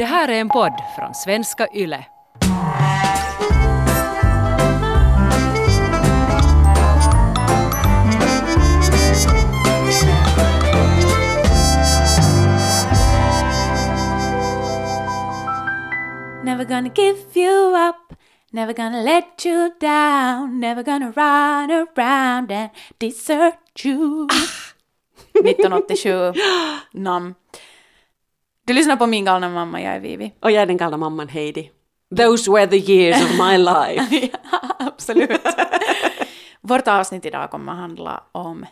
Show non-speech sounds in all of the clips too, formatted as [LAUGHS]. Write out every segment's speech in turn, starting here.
Det här är en podd från svenska YLE. Never gonna give you up, never gonna let you down, never gonna run around and desert you. [LAUGHS] 1987, namn. Du lyssnar på min galna mamma, jag är Vivi. Och jag är den galna mamman Heidi. Those were the years of my life. [LAUGHS] ja, absolut. [LAUGHS] Vårt avsnitt idag kommer att handla om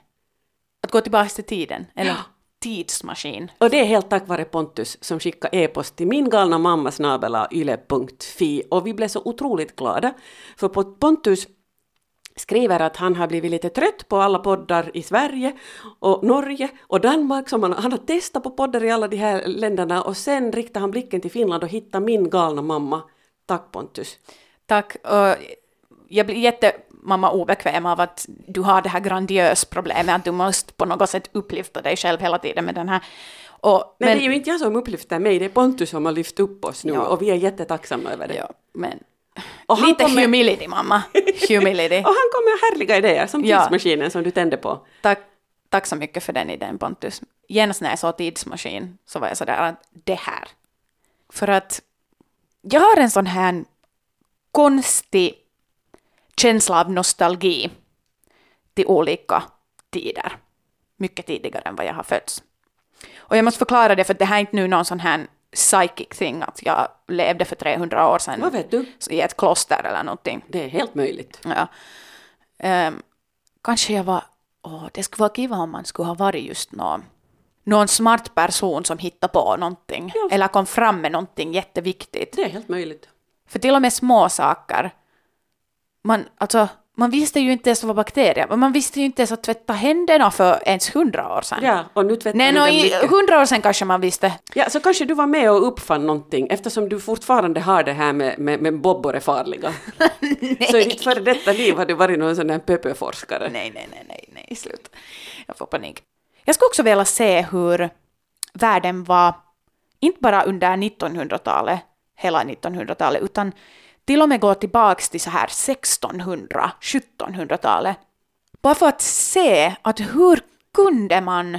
att gå tillbaka till tiden, eller tidsmaskin. Och det är helt tack vare Pontus som skickade e-post till min galna mamma snabela yle.fi och vi blev så otroligt glada för Pontus skriver att han har blivit lite trött på alla poddar i Sverige och Norge och Danmark som han, han har testat på poddar i alla de här länderna och sen riktar han blicken till Finland och hittar min galna mamma. Tack Pontus. Tack. Jag blir jättemamma obekväm av att du har det här grandiös problemet att du måste på något sätt upplyfta dig själv hela tiden med den här. Och, Nej, men, det är ju inte jag som upplyfter mig, det är Pontus som har lyft upp oss nu ja. och vi är jättetacksamma över det. Ja, men och Lite kommer... humility, mamma. Humility. [LAUGHS] och han kommer med härliga idéer, som tidsmaskinen ja. som du tände på. Tack, tack så mycket för den idén, Pontus. Genast när jag såg tidsmaskin så var jag sådär att det här. För att jag har en sån här konstig känsla av nostalgi till olika tider. Mycket tidigare än vad jag har fötts. Och jag måste förklara det, för det här är inte nu någon sån här psychic thing, att jag levde för 300 år sedan Vad vet du? i ett kloster eller någonting. Det är helt möjligt. Ja. Um, kanske jag var, åh, det skulle vara kiva om man skulle ha varit just någon, någon smart person som hittade på någonting, ja. eller kom fram med någonting jätteviktigt. Det är helt möjligt. För till och med små saker, man, alltså, man visste ju inte ens vad bakterier var. Man visste ju inte ens att tvätta händerna för ens hundra år sedan. Ja, och nu tvättar Nej, no, i hundra år sedan kanske man visste. Ja, så kanske du var med och uppfann någonting eftersom du fortfarande har det här med, med, med bobbor är farliga. [LAUGHS] så i ditt före detta liv har du varit någon sån där pöpöforskare. Nej, nej, nej, nej, nej, slut. Jag får panik. Jag skulle också vilja se hur världen var, inte bara under 1900-talet, hela 1900-talet, utan till och med gå tillbaka till så här 1600, 1700-talet. Bara för att se att hur kunde man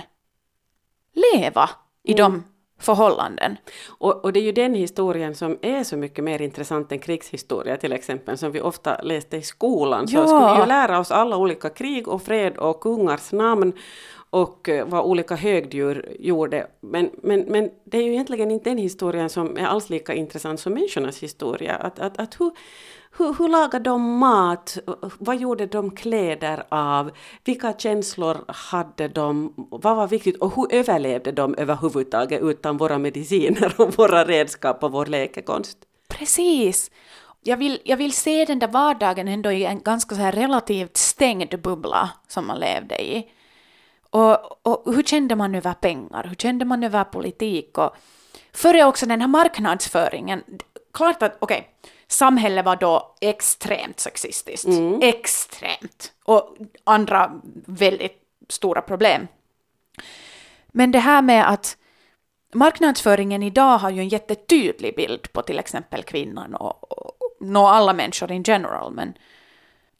leva i mm. de förhållanden. Och, och, det är ju den historien som är så mycket mer intressant än krigshistoria till exempel, som vi ofta läste i skolan. Så ja. skulle vi ju lära oss alla olika krig och fred och kungars namn och eh, vad olika högdjur gjorde. Men, men, men det är ju egentligen inte den historien som är alls lika intressant som människornas historia. Att, att, att hur, hur, hur lagade de mat? Vad gjorde de kläder av? Vilka känslor hade de? Vad var viktigt? Och hur överlevde de överhuvudtaget utan våra mediciner och våra redskap och vår läkekonst? Precis! Jag vill, jag vill se den där vardagen ändå i en ganska så här relativt stängd bubbla som man levde i. Och, och hur kände man över pengar? Hur kände man över politik? Och före också den här marknadsföringen. Klart att, okej, okay, samhället var då extremt sexistiskt. Mm. Extremt. Och andra väldigt stora problem. Men det här med att marknadsföringen idag har ju en jättetydlig bild på till exempel kvinnan och, och, och alla människor in general, men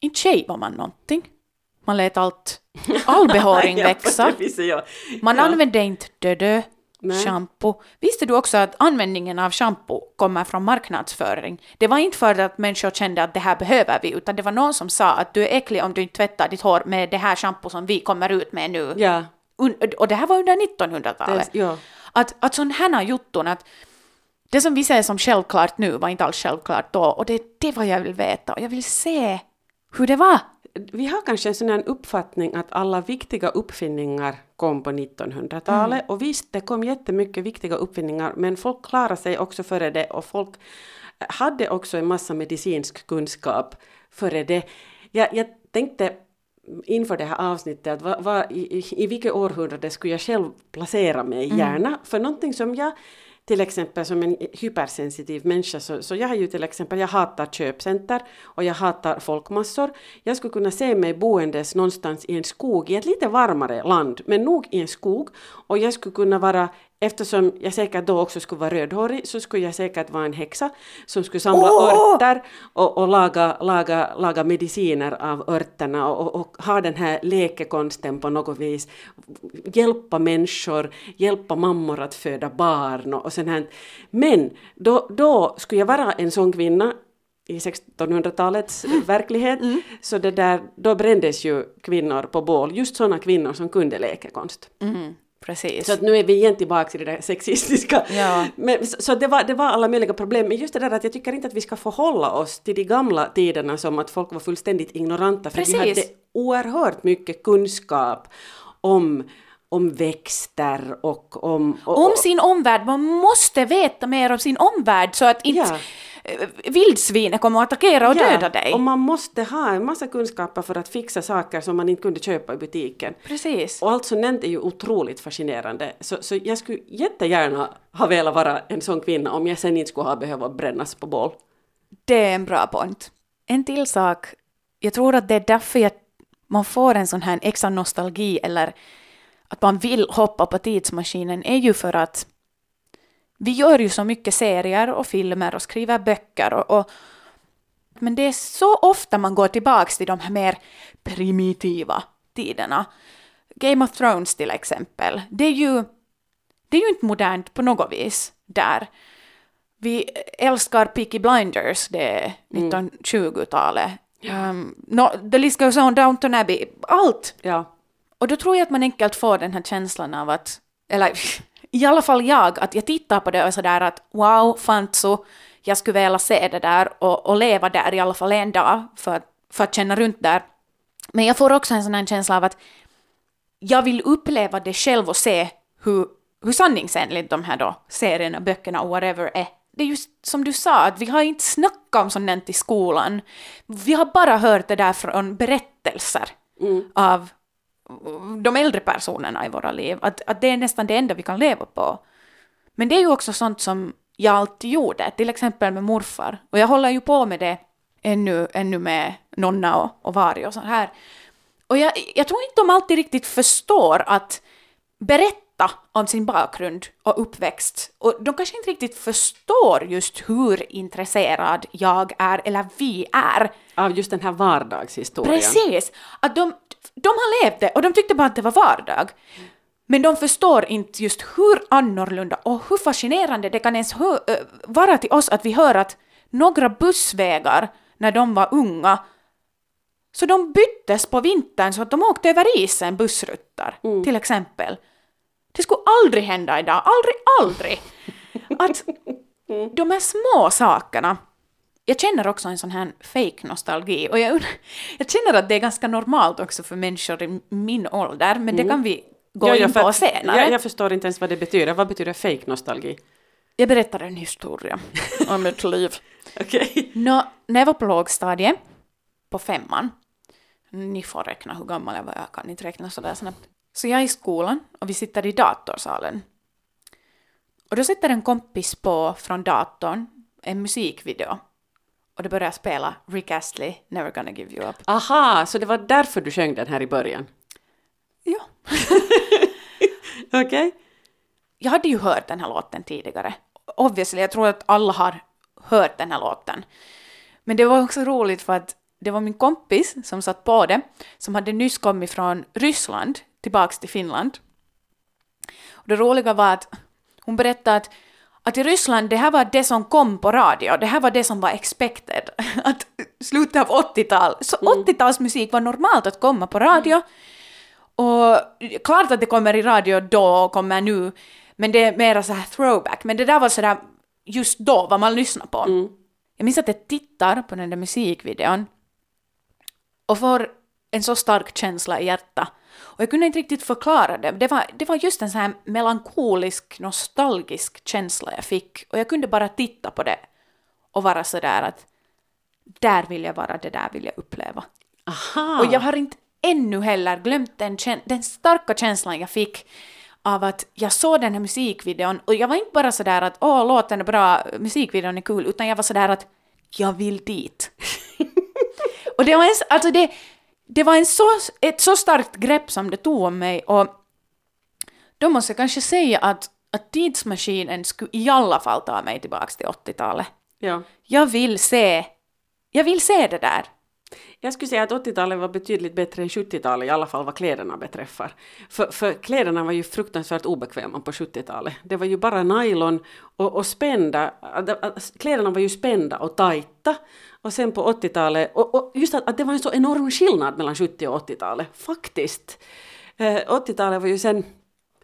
inte var man någonting. Man lät allt, all behåring [LAUGHS] växa. Man ja. använde inte dödö shampoo. Visste du också att användningen av shampoo kommer från marknadsföring? Det var inte för att människor kände att det här behöver vi, utan det var någon som sa att du är äcklig om du inte tvättar ditt hår med det här shampoo som vi kommer ut med nu. Ja. Och det här var under 1900-talet. Ja. Att, att sådana här jutton, att det som vi ser som självklart nu var inte alls självklart då, och det är det vad jag vill veta, och jag vill se hur det var vi har kanske en sån uppfattning att alla viktiga uppfinningar kom på 1900-talet. Mm. Och visst, det kom jättemycket viktiga uppfinningar, men folk klarade sig också före det och folk hade också en massa medicinsk kunskap före det. Jag, jag tänkte inför det här avsnittet att vad, vad, i, i vilket århundrade skulle jag själv placera mig mm. gärna? För någonting som jag till exempel som en hypersensitiv människa så, så jag har ju till exempel, jag hatar köpcenter och jag hatar folkmassor. Jag skulle kunna se mig boendes någonstans i en skog, i ett lite varmare land, men nog i en skog. Och jag skulle kunna vara eftersom jag säkert då också skulle vara rödhårig så skulle jag säkert vara en häxa som skulle samla Åh! örter och, och laga, laga, laga mediciner av örterna och, och ha den här lekekonsten på något vis. Hjälpa människor, hjälpa mammor att föda barn och, och sånt här. Men då, då skulle jag vara en sån kvinna i 1600-talets [LAUGHS] verklighet, så det där, då brändes ju kvinnor på bål, just sådana kvinnor som kunde läkekonst. Mm, precis. Så att nu är vi igen tillbaka i det där sexistiska. Ja. Men, så så det, var, det var alla möjliga problem. Men just det där att jag tycker inte att vi ska förhålla oss till de gamla tiderna som att folk var fullständigt ignoranta. För vi Precis. hade oerhört mycket kunskap om, om växter och om... Och, om sin omvärld, man måste veta mer om sin omvärld så att inte Ja. Eh, vildsvinet kommer att attackera och döda dig. Och man måste ha en massa kunskaper för att fixa saker som man inte kunde köpa i butiken. Precis. Och allt sånt är ju otroligt fascinerande. Så, så jag skulle jättegärna ha velat vara en sån kvinna om jag sen inte skulle ha behövt brännas på bål. Det är en bra point. En till sak. Jag tror att det är därför jag, man får en sån här extra nostalgi eller att man vill hoppa på tidsmaskinen är ju för att vi gör ju så mycket serier och filmer och skriver böcker och, och men det är så ofta man går tillbaks till de här mer primitiva tiderna. Game of Thrones till exempel. Det är ju, det är ju inte modernt på något vis där. Vi älskar Peaky Blinders, det är 1920-talet. Um, no, The List Goes On, Downton Abbey, allt! Ja. Och då tror jag att man enkelt får den här känslan av att, eller [LAUGHS] i alla fall jag, att jag tittar på det och är sådär att wow, Fantso, jag skulle vilja se det där och, och leva där i alla fall en dag för, att- för att känna runt där. Men jag får också en sån här känsla av att jag vill uppleva det själv och se hur, hur sanningsenligt de här då serierna, böckerna och whatever är. Det är just som du sa, att vi har inte snackat om sånt i skolan. Vi har bara hört det där från berättelser av de äldre personerna i våra liv. Att, att det är nästan det enda vi kan leva på. Men det är ju också sånt som jag alltid gjorde, till exempel med morfar. Och jag håller ju på med det ännu, ännu med Nonna och, och Vari och sånt här. Och jag, jag tror inte de alltid riktigt förstår att berätta om sin bakgrund och uppväxt. Och de kanske inte riktigt förstår just hur intresserad jag är, eller vi är. Av just den här vardagshistorien. Precis! Att de, de har levt det och de tyckte bara att det var vardag. Men de förstår inte just hur annorlunda och hur fascinerande det kan ens vara till oss att vi hör att några bussvägar när de var unga så de byttes på vintern så att de åkte över isen, bussruttar till exempel. Det skulle aldrig hända idag, aldrig, aldrig! Att [LAUGHS] de här små sakerna jag känner också en sån här fake nostalgi och jag, [LAUGHS] jag känner att det är ganska normalt också för människor i min ålder, men det kan vi gå ja, in på att- senare. Jag, jag förstår inte ens vad det betyder. Vad betyder fake nostalgi? Jag berättar en historia [LAUGHS] om mitt liv. Okej. Nå, när jag var på lågstadiet, på femman, ni får räkna hur gammal jag var, jag kan inte räkna sådär snabbt. Så jag är i skolan och vi sitter i datorsalen. Och då sätter en kompis på från datorn en musikvideo. Och det börjar spela Rick Astley, Never gonna give you up. Aha, så det var därför du sjöng den här i början? Ja. [LAUGHS] Okej. Jag hade ju hört den här låten tidigare. Obviously, jag tror att alla har hört den här låten. Men det var också roligt för att det var min kompis som satt på det, som hade nyss kommit från Ryssland tillbaks till Finland. Och det roliga var att hon berättade att, att i Ryssland, det här var det som kom på radio, det här var det som var expected. [LAUGHS] Att slutet av 80-tal, så 80-talsmusik var normalt att komma på radio. Och klart att det kommer i radio då och kommer nu, men det är mera så här throwback. Men det där var sådär just då, vad man lyssnar på. Jag minns att jag tittar på den där musikvideon och får en så stark känsla i hjärtat. Och jag kunde inte riktigt förklara det. Det var, det var just en sån här melankolisk, nostalgisk känsla jag fick. Och jag kunde bara titta på det och vara sådär att där vill jag vara, det där vill jag uppleva. Aha. Och jag har inte ännu heller glömt den, den starka känslan jag fick av att jag såg den här musikvideon och jag var inte bara sådär att åh, låten är bra, musikvideon är kul, utan jag var sådär att jag vill dit. [LAUGHS] och det var, en, alltså det, det var en så, ett så starkt grepp som det tog om mig och då måste jag kanske säga att, att tidsmaskinen skulle i alla fall ta mig tillbaka till 80-talet. Ja. Jag vill se, jag vill se det där. Jag skulle säga att 80-talet var betydligt bättre än 70-talet, i alla fall vad kläderna beträffar. För, för kläderna var ju fruktansvärt obekväma på 70-talet. Det var ju bara nylon och, och spända, kläderna var ju spända och tajta. Och sen på 80-talet, och, och just att, att, det var en så enorm skillnad mellan 70 och 80-talet, faktiskt. Eh, 80-talet var ju sen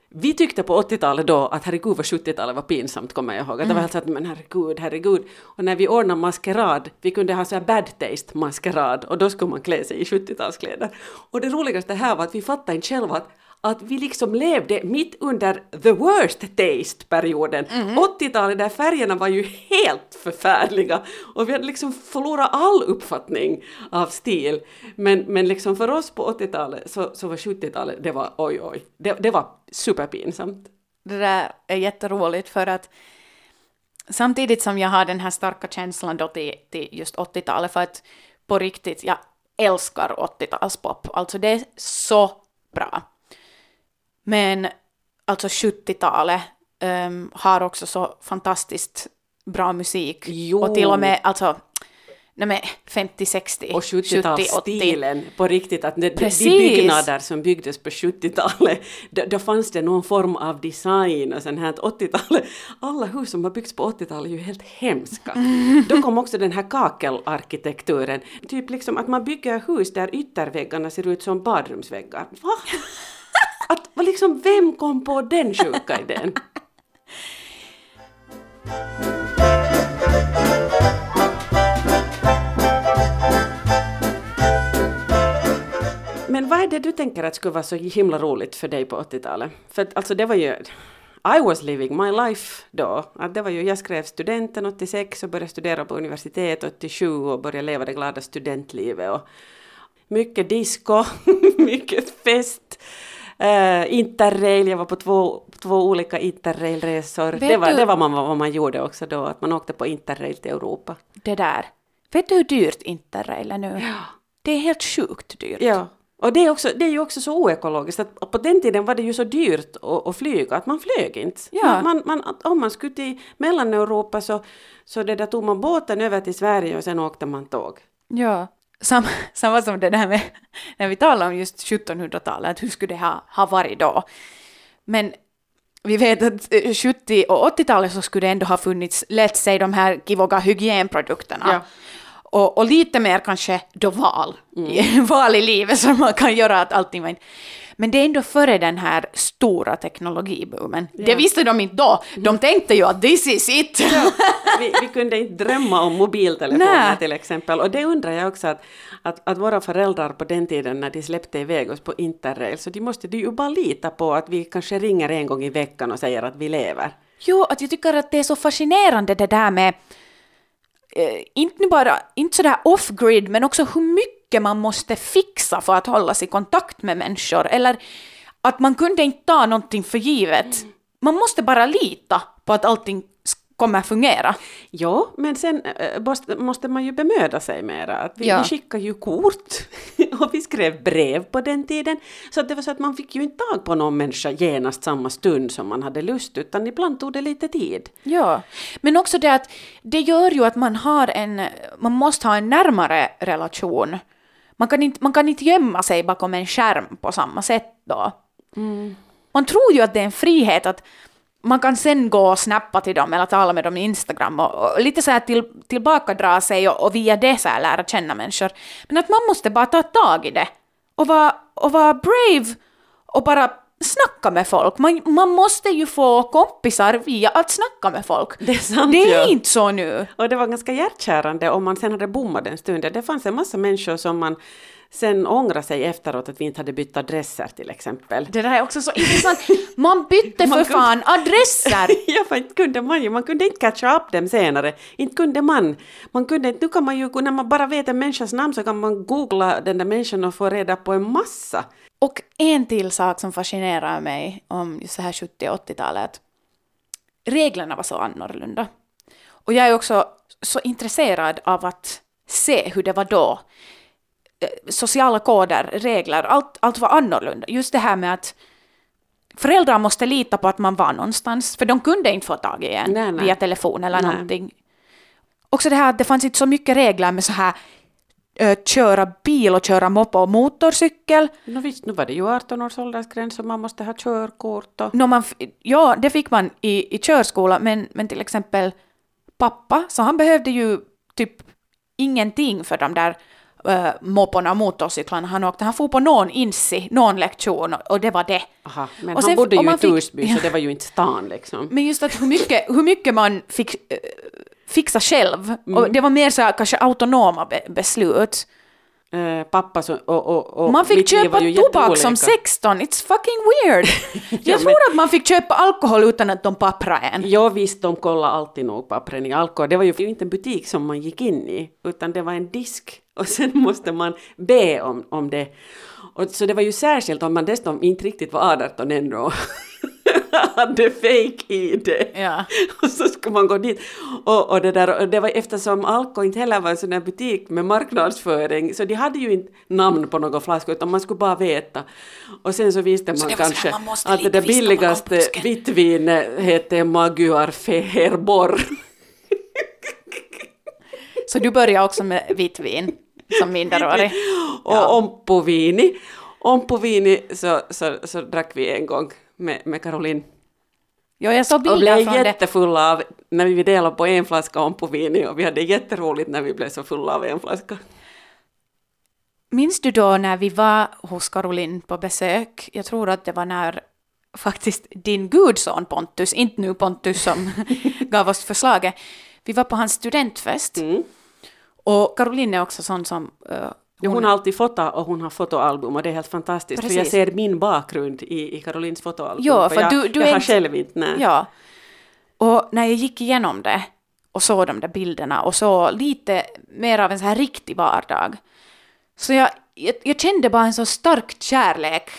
vi tyckte på 80-talet då att herregud vad 70-talet var pinsamt kommer jag ihåg. Att det var helt så att men herregud, herregud. Och när vi ordnade maskerad, vi kunde ha så här bad taste maskerad och då skulle man klä sig i 70-talskläder. Och det roligaste här var att vi fattade inte själva att att vi liksom levde mitt under the worst taste-perioden. Mm. 80-talet där färgerna var ju helt förfärliga och vi hade liksom förlorat all uppfattning av stil. Men, men liksom för oss på 80-talet så, så var 70-talet, det var oj oj, det, det var superpinsamt. Det där är jätteroligt för att samtidigt som jag har den här starka känslan då till, till just 80-talet för att på riktigt, jag älskar 80-talspop. Alltså det är så bra. Men alltså 70-talet um, ehm, har också så fantastiskt bra musik. Jo. Och till och med alltså Nej men 50, 60, och 70-talsstilen på riktigt, att det, de byggnader som byggdes på 70-talet, då, då, fanns det någon form av design och sen här 80-talet, alla hus som har byggts på 80-talet är ju helt hemska. [LAUGHS] Då kom också den här kakelarkitekturen, typ liksom att man bygger hus där ytterväggarna ser ut som badrumsväggar. Va? Att, liksom, vem kom på den sjuka idén? Men vad är det du tänker att skulle vara så himla roligt för dig på 80-talet? För att, alltså det var ju I was living my life då. Att det var ju, jag skrev studenten 86 och började studera på universitet 87 och började leva det glada studentlivet. Och mycket disco, [LAUGHS] mycket fest. Uh, interrail, jag var på två, två olika interrailresor. Det var, det var man, vad man gjorde också då, att man åkte på interrail till Europa. Det där. Vet du hur dyrt interrail är nu? Ja. Det är helt sjukt dyrt. Ja. Och det är, också, det är ju också så oekologiskt att på den tiden var det ju så dyrt att, att flyga att man flög inte. Ja. Man, man, om man skulle till Mellaneuropa så, så det där tog man båten över till Sverige och sen åkte man tåg. Ja, Sam, [LAUGHS] samma som det där med [LAUGHS] när vi talar om just 1700-talet, att hur skulle det ha, ha varit då? Men vi vet att 70 eh, och 80-talet så skulle det ändå ha funnits, lätt sig de här kivoga hygienprodukterna. Ja. Och, och, lite mer kanske då val, mm. [LAUGHS] val i livet som man kan göra att allting var inte... Men det är ändå före den här stora teknologiboomen. Ja. Det visste de inte då. De tänkte ju att this is it. Ja, vi, vi, kunde inte drömma om mobiltelefoner Nä. till exempel. Och det undrar jag också att, att, att, våra föräldrar på den tiden när de släppte iväg oss på interrail, så de måste ju bara lita på att vi kanske ringer en gång i veckan och säger att vi lever. Jo, att jag tycker att det är så fascinerande det där med eh, inte bara, inte sådär off-grid, men också hur mycket man måste fixa för att hålla sig i kontakt med människor. Eller att man kunde inte ta någonting för givet. Man måste bara lita på att allting kommer fungera. Ja, men sen äh, måste man ju bemöda sig mera. Att vi, ja. vi skickade ju kort [LAUGHS] och vi skrev brev på den tiden. Så att det var så att man fick ju inte tag på någon människa genast samma stund som man hade lust, utan ibland tog det lite tid. Ja, men också det att det gör ju att man har en, man måste ha en närmare relation. Man kan inte, man kan inte gömma sig bakom en skärm på samma sätt då. Mm. Man tror ju att det är en frihet att man kan sen gå och snappa till dem eller tala med dem i Instagram och, och lite så här till, tillbakadra sig och, och via det så här lära känna människor. Men att man måste bara ta tag i det och vara, och vara brave och bara snacka med folk. Man, man måste ju få kompisar via att snacka med folk. Det är sant Det är ja. inte så nu. Och det var ganska hjärtkärande om man sen hade bommat en stund. Det fanns en massa människor som man sen ångra sig efteråt att vi inte hade bytt adresser till exempel. Det där är också så intressant. Man bytte man för kunde, fan adresser! [LAUGHS] ja, för inte kunde man ju. Man kunde inte catcha upp dem senare. Inte kunde man. man kunde, nu kan man ju, när man bara vet en människas namn så kan man googla den där människan och få reda på en massa. Och en till sak som fascinerar mig om just så här 70 och 80-talet. Reglerna var så annorlunda. Och jag är också så intresserad av att se hur det var då sociala koder, regler, allt, allt var annorlunda. Just det här med att föräldrar måste lita på att man var någonstans, för de kunde inte få tag i en Nej, nej. via telefon eller Nej. någonting. Också det här att det fanns inte så mycket regler med så här ö, köra bil och köra moppe och motorcykel. No visst, nu var det ju 18 års åldersgräns och man måste ha körkort och... Nå, man, ja, det fick man i, i körskola, men, men till exempel pappa, så han behövde ju typ ingenting för de där mopporna och motorcyklarna han åkte. Han får på någon insi, någon lektion och, det var det. Aha, men Och han sen- bodde och ju man i fick- Torsby så det var ju inte stan liksom. Men just att hur mycket, hur mycket man fick eh, fixa själv, Mm. och det var mer så här, kanske autonoma be, beslut. Eh, pappa så, och, och, och Man fick köpa tobak som jätteolika. 16, it's fucking weird. [LAUGHS] Jag Ja, tror att man fick köpa alkohol utan att de papprade en. Ja visst, de kollade alltid nog pappren i alkohol. Det var ju inte en butik som man gick in i, utan det var en disk. [LAUGHS] Och sen måste man be om, om det. Och, så det var ju särskilt om man dessutom inte riktigt var 18 ännu och [LAUGHS] hade fake-id. Ja. [LAUGHS] Och så skulle man gå dit. Och, och, det, där, och det var eftersom Alko inte heller var en sån där butik med marknadsföring, så de hade ju inte namn på någon flaska, utan man skulle bara veta. Och sen så visste man så kanske man att det där billigaste alkopusken. vittvinet hette Magyar Feherborr. [LAUGHS] Så du började också med vitt vin som minderårig? och Ompovini. Ompovini så, så, så drack vi en gång med, med Caroline. Jo, jag såg Och bilder blev från det. jättefulla av, när vi delade på en flaska Ompovini och vi hade jätteroligt när vi blev så fulla av en flaska. Minns du då när vi var hos Caroline på besök? Jag tror att det var när faktiskt din gudson Pontus, inte nu Pontus som [LAUGHS] gav oss förslaget, vi var på hans studentfest. Mm. Och Caroline är också sån som... eh, Jo, hon har alltid fotat och hon har fotoalbum och det är helt fantastiskt för jag Precis. ser min bakgrund i, i Carolines fotoalbum. Ja, för jag, du- du jag är har själv inte, nej. Ja. Och när jag gick igenom det och såg de där bilderna och så lite mer av en så här riktig vardag. Så jag, jag, jag kände bara en så stark kärlek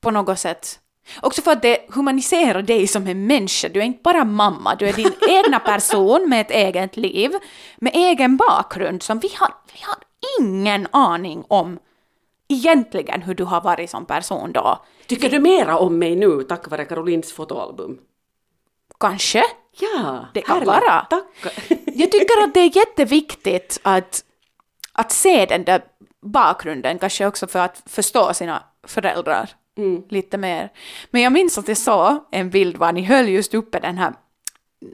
på något sätt. Också för att det humaniserar dig som en människa. Du är inte bara mamma, du är din [LAUGHS] egna person med ett eget liv, med egen bakgrund som vi har, vi har ingen aning om egentligen hur du har varit som person då. Tycker du mera om mig nu tack vare Carolines fotoalbum? Kanske? Ja, Det kan vara. Tack. [LAUGHS] Jag tycker att det är jätteviktigt att, att se den där bakgrunden, kanske också för att förstå sina föräldrar lite mer. Men jag minns att jag såg en bild var ni höll just uppe den här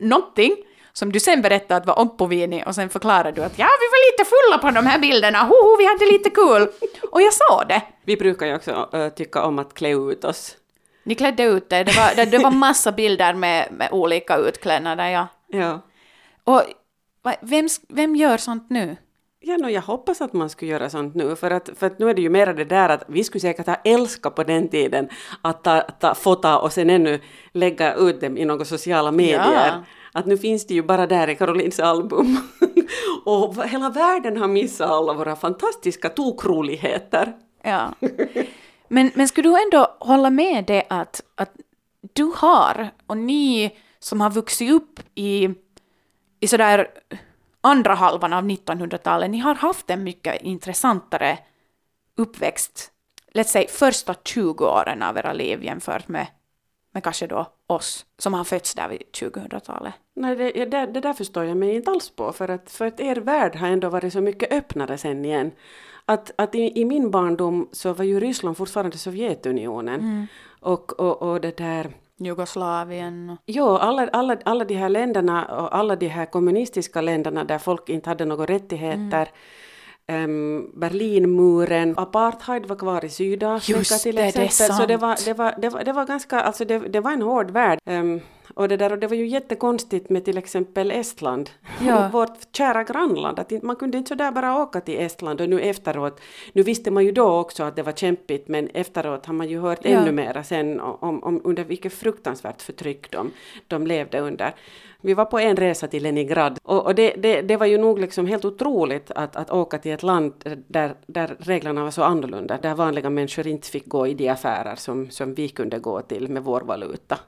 någonting som du sen berättade att var Ompovini och sen förklarade du att ja, vi var lite fulla på de här bilderna, hoho, vi hade lite kul. Och jag såg det. Vi brukar ju också äh, tycka om att klä ut oss. Ni klädde ut det, det var, det, det var massa bilder med, med olika utklädnader, ja. Ja. Och vem, vem gör sånt nu? Ja, no, jag hoppas att man skulle göra sånt nu, för att, för att nu är det ju mera det där att vi skulle säkert ha älskat på den tiden att ta, ta fota och sen ännu lägga ut dem i några sociala medier. Ja. Att nu finns det ju bara där i Carolines album. [LAUGHS] och hela världen har missat alla våra fantastiska tokroligheter. Ja. Men, men skulle du ändå hålla med det att, att du har, och ni som har vuxit upp i, i sådär andra halvan av 1900-talet, ni har haft en mycket intressantare uppväxt, låt säga första 20 åren av era liv jämfört med, med kanske då oss som har fötts där vid 2000-talet. Nej, det, det, det där förstår jag mig inte alls på, för att, för att er värld har ändå varit så mycket öppnare sen igen. Att, att i, i min barndom så var ju Ryssland fortfarande Sovjetunionen. Och, och, och det där... Jugoslavien. Jo, alla, alla, alla de här länderna och alla de här kommunistiska länderna där folk inte hade några rättigheter. Ehm, Berlinmuren, apartheid var kvar i Sydafrika Just till det, det är exempel. så det var, sant. det, var, det, var, det var ganska, alltså det, det var en hård värld. Ehm, och, det där, och det var ju jättekonstigt med till exempel Estland, Ja. vårt kära grannland. Att man kunde inte sådär bara åka till Estland och nu efteråt, nu visste man ju då också att det var kämpigt men efteråt har man ju hört Ja. ännu mera sen om, om under vilket fruktansvärt förtryck de, de levde under. Vi var på en resa till Leningrad och, och det, det, det var ju nog liksom helt otroligt att, att åka till ett land där, där reglerna var så annorlunda, där vanliga människor inte fick gå i de affärer som, som vi kunde gå till med vår valuta.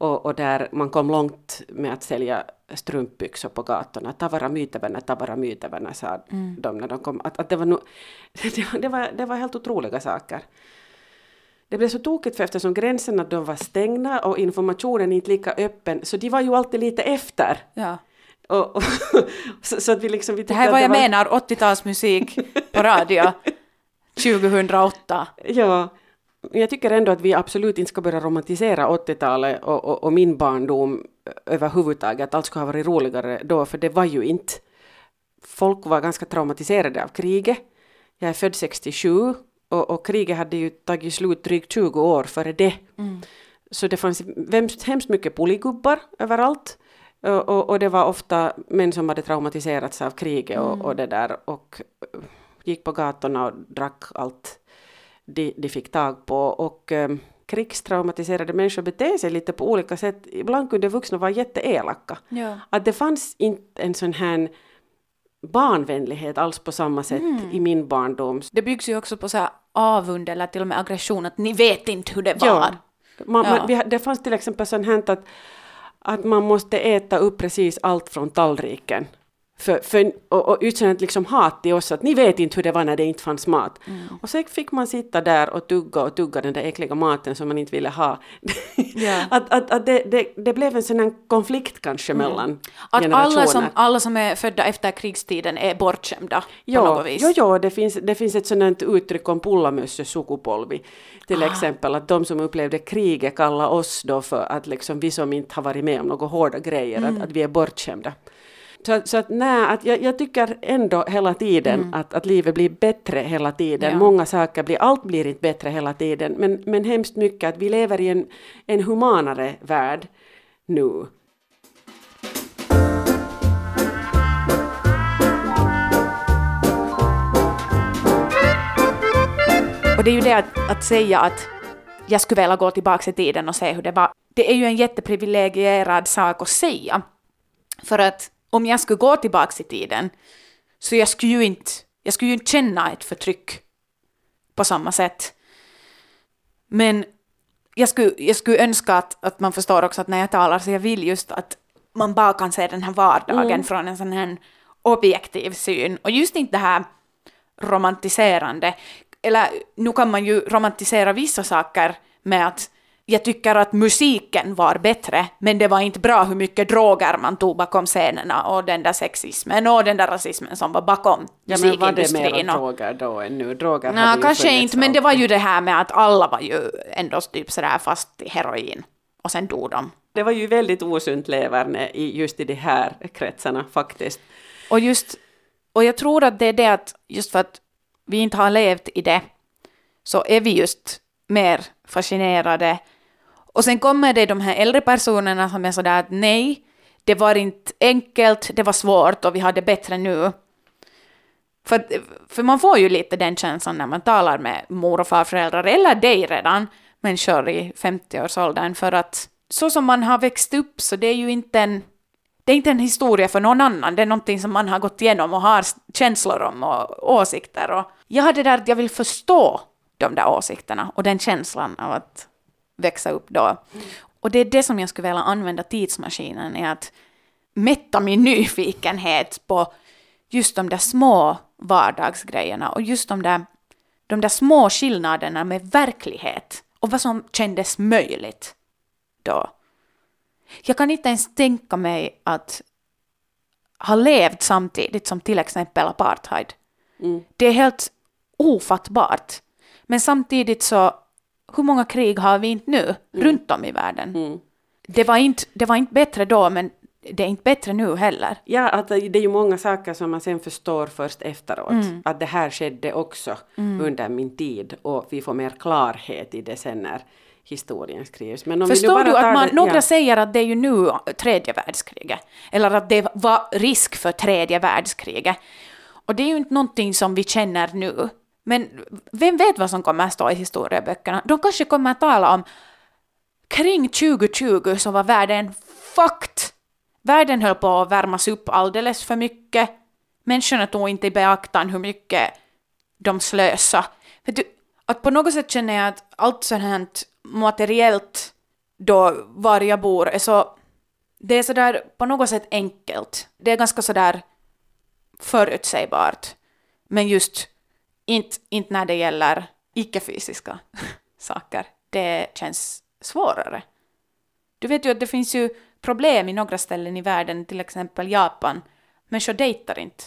Och, och där man kom långt med att sälja strumpbyxor på gatorna. Tavara myytävänä, tavara myytävänä, sa de när de kom. Att, att det, var nog, [LAUGHS] det, det, var, det var helt otroliga saker. det blev så tokigt för eftersom gränserna de var stängda och informationen inte lika öppen, så de var ju alltid lite efter. Ja. Och, och, [LAUGHS] så, så, att vi liksom, vi Det här är vad jag var, menar, 80-talsmusik på radio [LAUGHS] 2008. Ja, jag tycker ändå att vi absolut inte ska börja romantisera 80-talet och, och, och min barndom överhuvudtaget, att allt skulle ha varit roligare då, för det var ju inte. Folk var ganska traumatiserade av kriget. Jag är född 67 och, och kriget hade ju tagit slut drygt 20 år före det. Så det fanns hemskt, hemskt mycket poligubbar överallt. Och, och, och det var ofta män som hade traumatiserats av kriget och, och det där och gick på gatorna och drack allt de, de fick tag på. Och um, krigstraumatiserade människor beter sig lite på olika sätt. Ibland kunde vuxna vara jätteelaka. Ja. Att det fanns inte en sån här barnvänlighet alls på samma sätt i min barndom. Det byggs ju också på så här avund eller till och med aggression, att ni vet inte hur det var. Ja. Man, Ja. Man, det fanns till exempel sånt här att, att man måste äta upp precis allt från tallriken. För, för, och, och utan ett liksom hat till oss att ni vet inte hur det var när det inte fanns mat. Mm. Och så fick man sitta där och tugga och tugga den där äckliga maten som man inte ville ha. [LAUGHS] Ja. att att, att det, det, det blev en sån konflikt kanske mellan Mm. Att generationer. alla som, alla som är födda efter krigstiden är bortskämda på Jo, något vis. jo, jo det, finns, det finns ett sådant uttryck om pullamössös sukupolvi. Till Ah. exempel att de som upplevde kriget kallar oss då för att liksom vi som inte har varit med om några hårda grejer, Mm. att, att vi är bortskämda. Så, så att nej, att jag, jag tycker ändå hela tiden att, att livet blir bättre hela tiden. Mm. Ja. Många saker blir, allt blir inte bättre hela tiden, men, men hemskt mycket att vi lever i en, en humanare värld nu. Och det är ju det att, att säga att jag skulle vilja gå tillbaka i tiden och se hur det var. Det är ju en jätteprivilegierad sak att säga. För att om jag skulle gå tillbaka i tiden så jag skulle ju inte, jag skulle ju inte känna ett förtryck på samma sätt. Men jag skulle, jag skulle önska att, att man förstår också att när jag talar så jag vill just att man bara kan se den här vardagen från en sån här objektiv syn. Och just inte det här romantiserande. Eller nu kan man ju romantisera vissa saker med att jag tycker att musiken var bättre, men det var inte bra hur mycket droger man tog bakom scenerna och den där sexismen och den där rasismen som var bakom Ja, men var det musikindustrin. och- droger då än nu? Droger Nå, kanske inte, men det var ju det här med att alla var ju ändå typ sådär fast i heroin. Och sen dog de. Det var ju väldigt osunt leverne i, just i de här kretsarna faktiskt. Och just, och jag tror att det är det att just för att vi inte har levt i det så är vi just mer fascinerade. Och sen kommer det de här äldre personerna som är sådär att nej, det var inte enkelt, det var svårt och vi har det bättre nu. För, för man får ju lite den känslan när man talar med mor och farföräldrar, eller dig redan, människor i 50-årsåldern, för att så som man har växt upp så det är ju inte en, det är inte en historia för någon annan, det är någonting som man har gått igenom och har känslor om och åsikter. Och jag har det där att jag vill förstå de där åsikterna och den känslan av att växa upp då. Och det är det som jag skulle vilja använda tidsmaskinen, är att mätta min nyfikenhet på just de där små vardagsgrejerna och just de där, de där små skillnaderna med verklighet och vad som kändes möjligt då. Jag kan inte ens tänka mig att ha levt samtidigt som till exempel apartheid. Det är helt ofattbart. Men samtidigt så, hur många krig har vi inte nu runt om i världen? Det, var inte, det var inte bättre då, men det är inte bättre nu heller. Ja, att det är ju många saker som man sen förstår först efteråt. Mm. Att det här skedde också under min tid och vi får mer klarhet i det sen när historien skrivs. Men om vi nu Förstår bara du att man, det, några ja. säger att det är ju nu tredje världskriget, eller att det var risk för tredje världskriget. Och det är ju inte någonting som vi känner nu. Men vem vet vad som kommer att stå i historieböckerna? De kanske kommer att tala om kring 2020 så var världen fucked. Världen höll på att värmas upp alldeles för mycket. Människorna tog inte i beaktan hur mycket de slösa. För du, att på något sätt känner jag att allt sånt här materiellt då var jag bor är så... Det är sådär på något sätt enkelt. Det är ganska sådär förutsägbart. Men just inte, inte när det gäller icke-fysiska [LAUGHS] saker, det känns svårare. Du vet ju att det finns ju problem i några ställen i världen, till exempel Japan. Människor dejtar inte.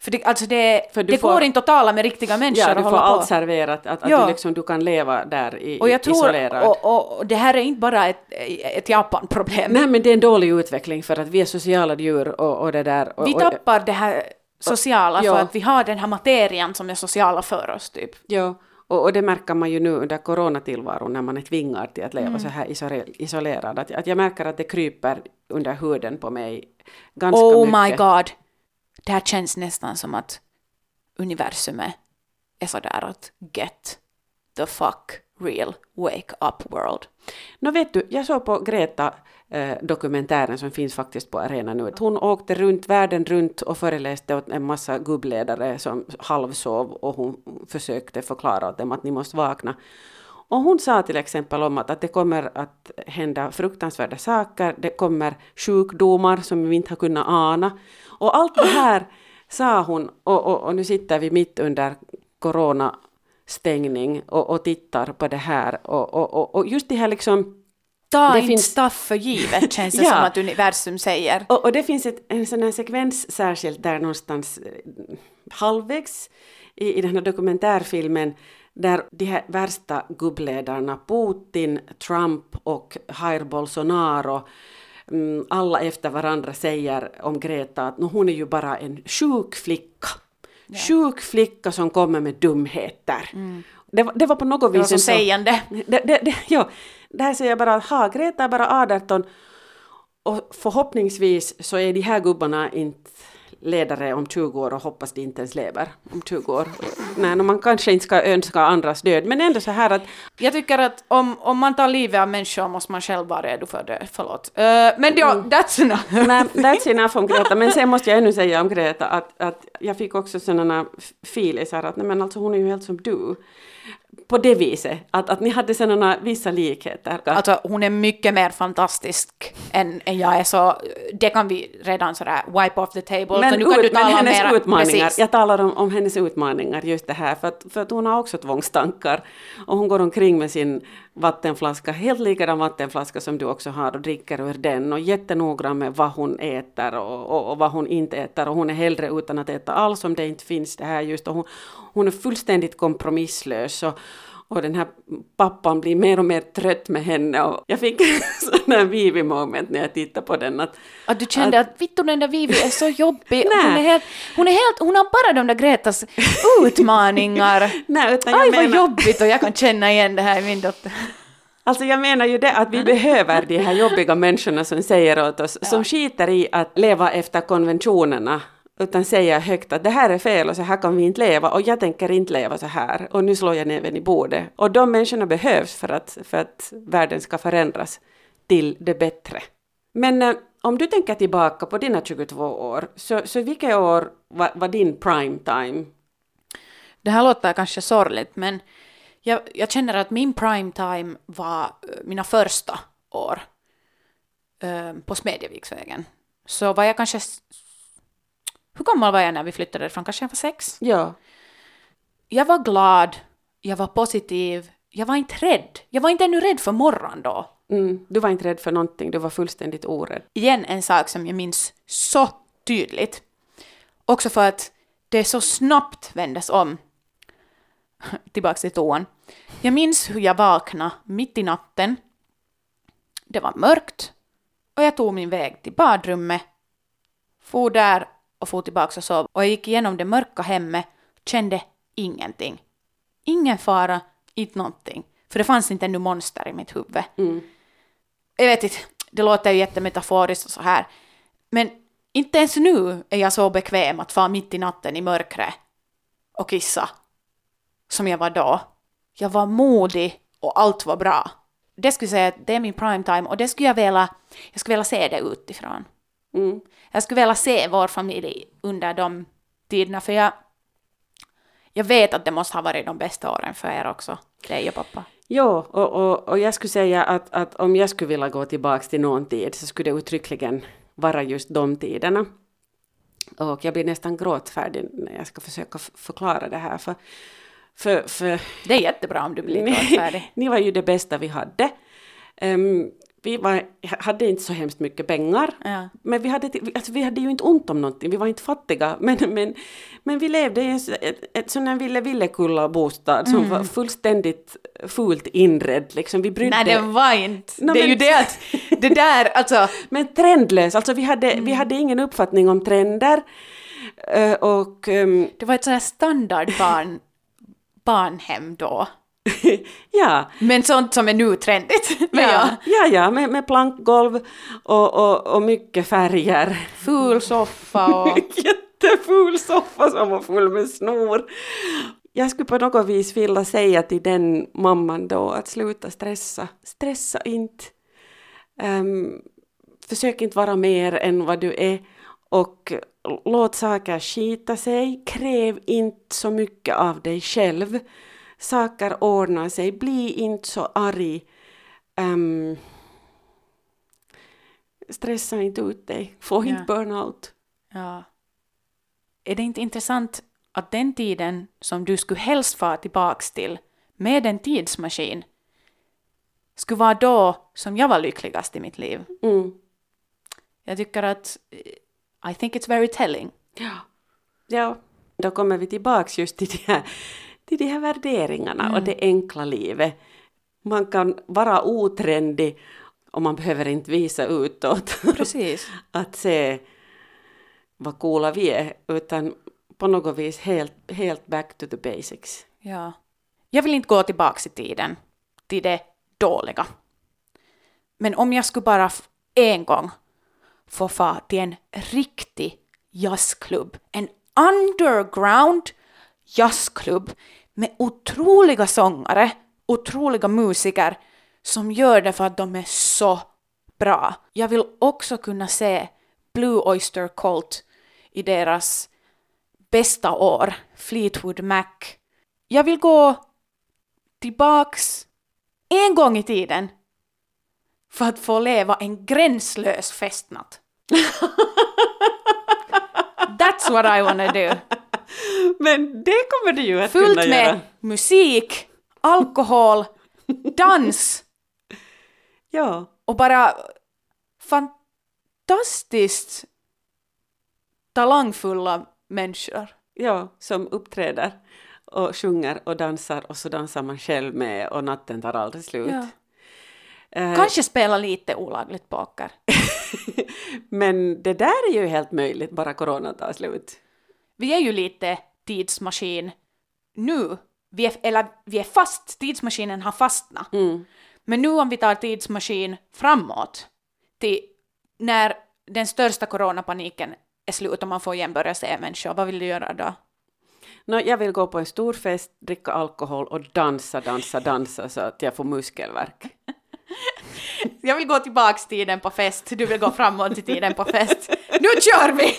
För det, alltså det, För det får- går inte att tala med riktiga människor Ja, du och får allt på. serverat, att, att Ja. du, liksom, du kan leva där i, Och jag tror, isolerad. och, och, det här är inte bara ett, ett Japan-problem. Nej men det är en dålig utveckling för att vi är sociala djur och, och det där. Och, Vi tappar det här sociala Ja. för att vi har den här materian som är sociala för oss, typ. Ja, och, och det märker man ju nu under coronatillvaron när man är tvingad till att leva Mm. så här isole- isolerad. Att, att jag märker att det kryper under huden på mig ganska Oh mycket. my god. Det här känns nästan som att universumet är sådär att get the fuck real wake up world. Nå vet du, jag såg på Greta eh, dokumentären som finns faktiskt på arenan nu. Hon åkte runt världen runt och föreläste åt en massa gubbledare som halvsov och hon försökte förklara åt dem att ni måste vakna. Och hon sa till exempel om att, att det kommer att hända fruktansvärda saker, det kommer sjukdomar som vi inte har kunnat ana. Och allt det här sa hon, och, och, och nu sitter vi mitt under coronastängning och, och tittar på det här. Och, och, och, och just det här liksom Ta Det inte finns- stuff för givet [LAUGHS] känns det Ja. som att universum säger. Och, och det finns ett, en sån här sekvens särskilt där någonstans eh, halvvägs i, i den här dokumentärfilmen där de här värsta gubbledarna Putin, Trump och Jair Bolsonaro mm, alla efter varandra säger om Greta att "Nå, hon är ju bara en sjuk flicka. Sjuk flicka som kommer med dumheter. Det, var- det var på något Det var vis så sägande. det, det, det, ja, det här säger jag bara att ha, Greta är bara 18 och förhoppningsvis så är de här gubbarna inte ledare om 20 år och hoppas de inte ens lever om 20 år. Nej, man kanske inte ska önska andras död, men ändå så här att Jag tycker att om, om man tar livet av människor måste man själv vara redo för det. Förlåt. Uh, men ja, that's enough. Nej, that's enough om Greta. Men sen måste jag ännu säga om Greta att, att jag fick också sådana filisar att nej men alltså hon är ju helt som du. På det viset, att, att ni hade sådana vissa likheter. Alltså hon är mycket mer fantastisk än, än jag är så det kan vi redan sådär wipe off the table. Men, så nu kan ut, du men tala hennes mera, utmaningar, precis. jag talar om, om hennes utmaningar just det här, för att, för att hon har också tvångstankar. Och hon går omkring med sin vattenflaska, helt likadan vattenflaska som du också har och dricker ur den och jättenoggrann med vad hon äter och, och, och vad hon inte äter och hon är hellre utan att äta alls om det inte finns det här just och hon, hon är fullständigt kompromisslös. Och, och den här pappan blir mer och mer trött med henne och jag fick [LAUGHS] sån här Vivi moment när jag tittade på den att Att du kände att, vittu den där Vivi är så [LAUGHS] jobbig. Hon, är helt, hon är helt, hon har bara de där Gretas [LAUGHS] utmaningar. Nej, utan jag Aj vad menar- jobbigt och jag kan känna igen det här i min dotter. Alltså jag menar ju det att vi behöver de här jobbiga människorna som säger åt oss, som skiter i att leva efter konventionerna, utan säger högt att det här är fel och så här kan vi inte leva och jag tänker inte leva så här och nu slår jag näven i bordet. Och de människorna behövs för att, för att världen ska förändras till det bättre. Men eh, om du tänker tillbaka på dina 22 år, så, så vilket år var, var din prime time? Det här låter kanske sorgligt men jag, jag känner att min prime time var eh, mina första år eh, på Smedjeviksvägen. Så var jag kanske... Hur gammal var jag när vi flyttade därifrån? Kanske jag var sex? Ja. Jag var glad, jag var positiv, jag var inte rädd. Jag var inte ännu rädd för morgon då. Mm, du var inte rädd för någonting, du var fullständigt orädd. igen en sak som jag minns så tydligt. Också för att det så snabbt vändes om. [LAUGHS] Tillbaks till toan. Jag minns hur jag vaknade mitt i natten. Det var mörkt och jag tog min väg till badrummet. For där och for tillbaks och sov. Och jag gick igenom det mörka hemmet, kände ingenting. Ingen fara, inte någonting. För det fanns inte ännu monster i mitt huvud jag vet inte, det låter ju jättemetaforiskt och så här. Men inte ens nu är jag så bekväm att vara mitt i natten i mörkret och kissa som jag var då. Jag var modig och allt var bra. Det skulle jag säga att det är min prime time och det skulle jag vilja, jag skulle vilja se det utifrån. Mm. Jag skulle vilja se vår familj under de tiderna för jag, jag vet att det måste ha varit de bästa åren för er också, dig och pappa. Jo, och, och, och jag skulle säga att, att om jag skulle vilja gå tillbaka till någon tid så skulle det uttryckligen vara just de tiderna. Och jag blir nästan gråtfärdig när jag ska försöka förklara det här. För, För, för Det är jättebra om du blir [LAUGHS] ni, färdig. ni var ju det bästa vi hade. Ehm, vi var, hade inte så hemskt mycket pengar, Ja. men vi hade, alltså vi hade ju inte ont om någonting, vi var inte fattiga, [LAUGHS] men, men, men vi levde i en, sån här ville villekulla bostad som Mm. var fullständigt fult inredd. Liksom. Vi brydde, Nej, det var inte. Nå, det är men- ju det att det där, [LAUGHS] alltså, Men trendlös, alltså vi hade, Mm. vi hade ingen uppfattning om trender. Eh, och ehm, det var ett sånt här standardbarn barnhem då. [LAUGHS] ja, Men sånt som är nu trendigt. [LAUGHS] Ja. ja, ja, ja med, med plankgolv och, och, och mycket färger. Ful soffa och... [LAUGHS] Jätteful soffa som var full med snor. Jag skulle på något vis vilja säga till den mamman då att sluta stressa. Stressa inte. Ehm, försök inte vara mer än vad du är och låt saker skita sig. Kräv inte så mycket av dig själv. Saker ordnar sig. Bli inte så arg. Ehm, stressa inte ut dig. Få inte Ja. burnout. Ja. Är det inte intressant att den tiden som du skulle helst fara tillbaks till med en tidsmaskin skulle vara då som jag var lyckligast i mitt liv? Mm. Jag tycker att eh, I think it's very telling. Ja. ja, då kommer vi tillbaks just till de här, till de här värderingarna och det enkla livet. Man kan vara otrendig och man behöver inte visa utåt [LAUGHS] Precis. att se vad coola vi är, utan på något vis helt, helt back to the basics. Ja. Jag vill inte gå tillbaks i tiden, till det dåliga. Men om jag skulle bara en gång få fara till en riktig jazzklubb, en underground jazzklubb med otroliga sångare, otroliga musiker som gör det för att de är så bra. Jag vill också kunna se Blue Oyster Cult i deras bästa år, Fleetwood Mac. Jag vill gå tillbaks en gång i tiden för att få leva en gränslös festnatt. [LAUGHS] That's what I wanna do. [LAUGHS] Men det kommer du ju att kunna Fullt med göra. musik, alkohol, dans [LAUGHS] Ja, och bara fantastiskt talangfulla människor. ja, som uppträder och sjunger och dansar och så dansar man själv med och natten tar aldrig slut. Ja. Eh, Kanske spela lite olagligt poker. [LAUGHS] Men det där är ju helt möjligt, bara corona tar slut. Vi är ju lite tidsmaskin nu. Vi är, eller vi är fast, tidsmaskinen har fastnat. Mm. Men nu om vi tar tidsmaskin framåt, till när den största coronapaniken är slut och man får igen börja se människor, vad vill du göra då? Nå, jag vill gå på en stor fest, dricka alkohol och dansa, dansa, dansa så att jag får muskelvärk. [LAUGHS] Jag vill gå tillbaks till tiden på fest, du vill gå framåt till tiden på fest. Nu kör vi!